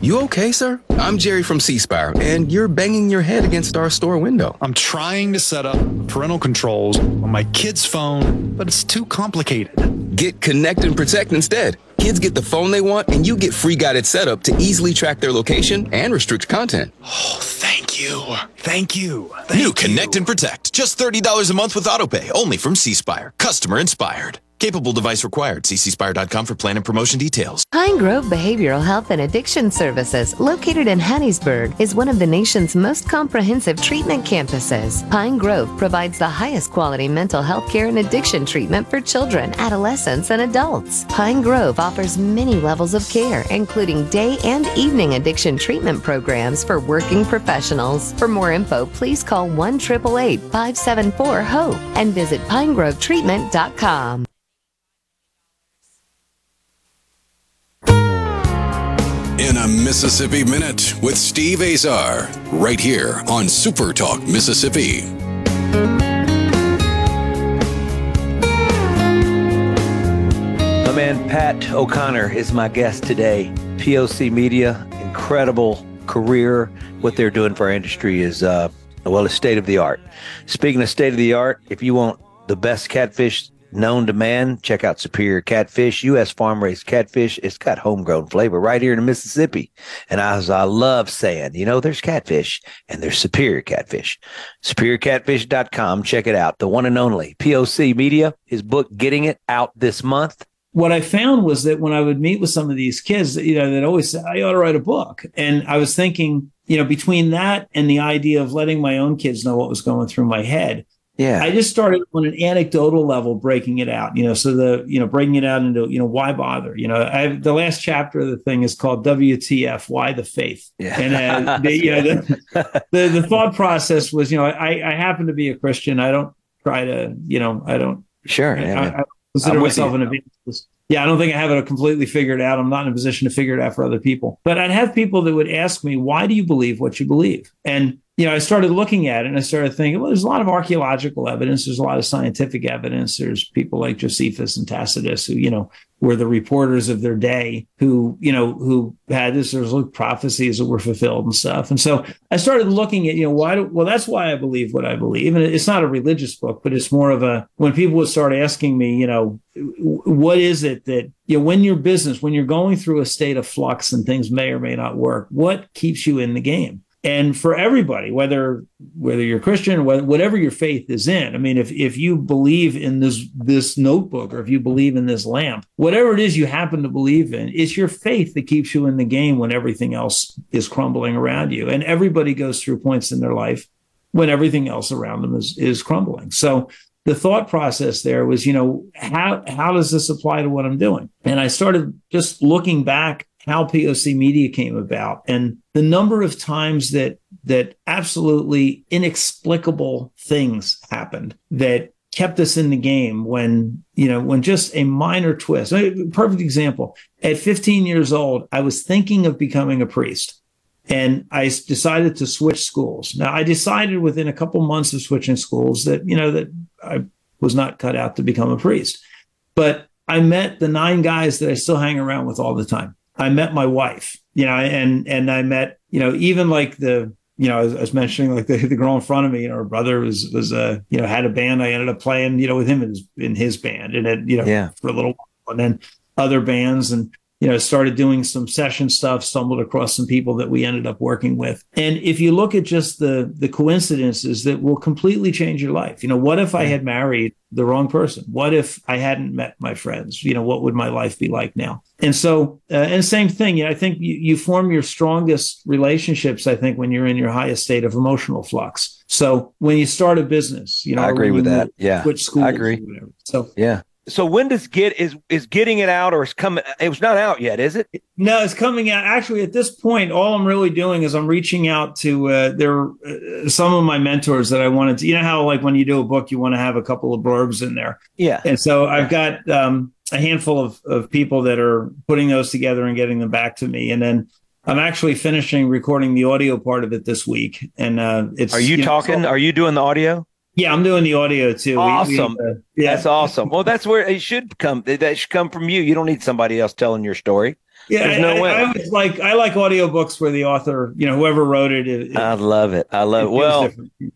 You okay, sir? I'm Jerry from C Spire, and you're banging your head against our store window. I'm trying to set up parental controls on my kid's phone, but it's too complicated. Get Connect and Protect instead. Kids get the phone they want, and you get free guided setup to easily track their location and restrict content. Oh, thank you. Thank you. Thank New you. Connect and Protect. Just $30 a month with AutoPay, only from C Spire. Customer inspired. Capable device required. See cspire.com for plan and promotion details. Pine Grove Behavioral Health and Addiction Services, located in Hattiesburg, is one of the nation's most comprehensive treatment campuses. Pine Grove provides the highest quality mental health care and addiction treatment for children, adolescents, and adults. Pine Grove offers many levels of care, including day and evening addiction treatment programs for working professionals. For more info, please call 1 574 HOPE and visit pinegrovetreatment.com. In a Mississippi Minute with Steve Azar, right here on Super Talk Mississippi. My man Pat O'Connor is my guest today. POC Media, incredible career. What they're doing for our industry is, uh, well, it's state of the art. Speaking of state of the art, if you want the best catfish known to man, check out Superior Catfish, U.S. farm raised catfish. It's got homegrown flavor right here in Mississippi. And as I love saying, you know, there's catfish and there's Superior Catfish. SuperiorCatfish.com. Check it out. The one and only POC Media, his book, Getting It, out this month. what I found was that when I would meet with some of these kids, you know, they'd always say, I ought to write a book. And I was thinking, you know, between that and the idea of letting my own kids know what was going through my head, yeah. I just started on an anecdotal level breaking it out, you know, so the, you know, breaking it out into, you know, why bother? You know, I the last chapter of the thing is called WTF, why the faith? Yeah. And uh, the, you know, the, the, the thought process was, you know, I, I happen to be a Christian. I don't try to, you know, I don't, Sure. I, yeah, I. I consider myself an evangelist. Yeah, I don't think I have it completely figured out. I'm not in a position to figure it out for other people. But I'd have people that would ask me, why do you believe what you believe? And, you know, I started looking at it and I started thinking, well, there's a lot of archaeological evidence. There's a lot of scientific evidence. There's people like Josephus and Tacitus who, you know, were the reporters of their day who, you know, who had this, there's like prophecies that were fulfilled and stuff. And so I started looking at, you know, why do, well, that's why I believe what I believe. And it's not a religious book, but it's more of a, when people would start asking me, you know, what is it that, you know, when your business, when you're going through a state of flux and things may or may not work, what keeps you in the game? And for everybody whether whether you're christian whatever your faith is in i mean if if you believe in this this notebook or if you believe in this lamp whatever it is you happen to believe in it's your faith that keeps you in the game when everything else is crumbling around you and everybody goes through points in their life when everything else around them is is crumbling so the thought process there was, you know, how how does this apply to what I'm doing? And I started just looking back how POC media came about and the number of times that that absolutely inexplicable things happened that kept us in the game when you know when just a minor twist. Perfect example at 15 years old i was thinking of becoming a priest and i decided to switch schools. Now i decided within a couple months of switching schools that you know that i was not cut out to become a priest. But i met the nine guys that i still hang around with all the time i met my wife you know and and i met you know even like the you know, I was, I was, mentioning like the, the girl in front of me, you know, her brother was, was, uh, you know, had a band. I ended up playing, you know, with him in his, in his band and it, you know, yeah. for a little while and then other bands and, you know, started doing some session stuff, stumbled across some people that we ended up working with. And if you look at just the the coincidences that will completely change your life, you know, what if I had married the wrong person? What if I hadn't met my friends? You know, what would my life be like now? And so, uh, and same thing, you know, I think you, you form your strongest relationships, I think, when you're in your highest state of emotional flux. So when you start a business, you know, I agree with that. Yeah. Which school? I agree. So, yeah. So when does get is is getting it out or is coming? It was not out yet, is it? No, it's coming out. Actually, at this point, all I'm really doing is I'm reaching out to uh, there uh, some of my mentors that I wanted to. You know how like when you do a book, you want to have a couple of blurbs in there. Yeah. And so I've got um, a handful of of people that are putting those together and getting them back to me, and then I'm actually finishing recording the audio part of it this week. And uh, it's. Are you, you talking? Know, are you doing the audio? Yeah, I'm doing the audio too. Awesome. We, we, uh, yeah. That's awesome. Well, that's where it should come. That should come from you. You don't need somebody else telling your story. Yeah, There's no I, way. I, I like I like audiobooks where the author, you know, whoever wrote it. it, it I love it. I love it. it well,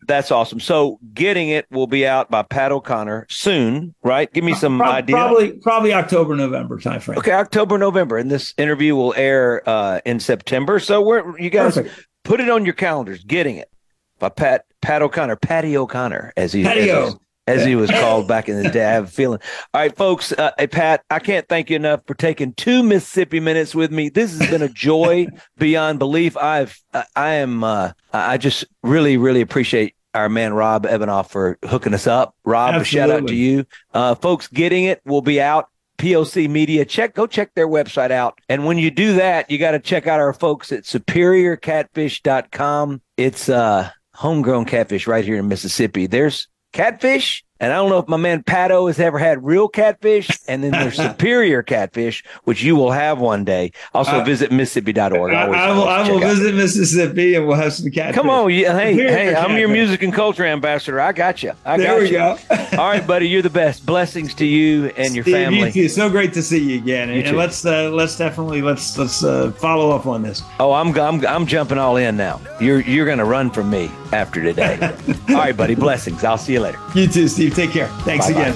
that's awesome. So, getting it will be out by Pat O'Connor soon, right? Give me some Pro- idea. Probably, probably October, November timeframe. Okay, October, November, and this interview will air uh, in September. So, we're you guys Perfect. put it on your calendars. Getting it by Pat Pat O'Connor, Patty O'Connor, as he as, as he was called back in the day. I have a feeling. All right, folks. Uh, hey, Pat, I can't thank you enough for taking two Mississippi minutes with me. This has been a joy beyond belief. I've I am uh, I just really really appreciate our man Rob Ebanoff for hooking us up. Rob, Absolutely. a shout out to you, uh, folks. Getting it will be out. POC Media. Check, go check their website out. And when you do that, you got to check out our folks at superiorcatfish.com. It's uh homegrown catfish right here in Mississippi. There's catfish and I don't know if my man Pato has ever had real catfish, and then there's superior catfish, which you will have one day. Also, uh, visit Mississippi.org. I, I, will, I will visit Mississippi and we'll have some catfish. Come on. You, hey, hey, I'm your music and culture ambassador. I got you. I there got we you. go. All right, buddy. You're the best. Blessings to you and your Steve, family. You. So great to see you again. And, and let's uh, let's definitely let's let's uh, follow up on this. Oh, I'm, I'm I'm jumping all in now. You're you're going to run from me after today. all right, buddy. Blessings. I'll see you later. You too, Steve. Take care. Thanks. Bye again.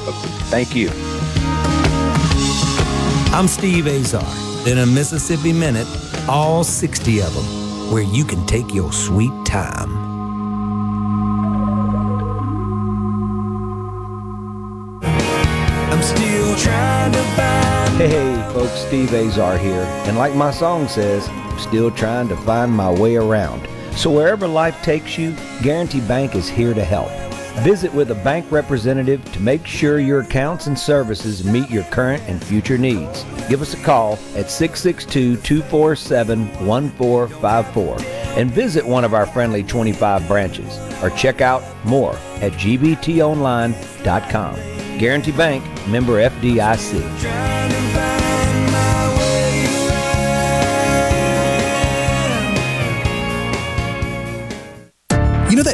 Thank you. I'm Steve Azar. In a Mississippi Minute, all 60 of them, where you can take your sweet time. I'm still trying to find. Hey, folks, Steve Azar here. And like my song says, I'm still trying to find my way around. So wherever life takes you, Guarantee Bank is here to help. Visit with a bank representative to make sure your accounts and services meet your current and future needs. Give us a call at 662 247 1454 and visit one of our friendly 25 branches or check out more at gbtonline.com. Guarantee Bank, member FDIC.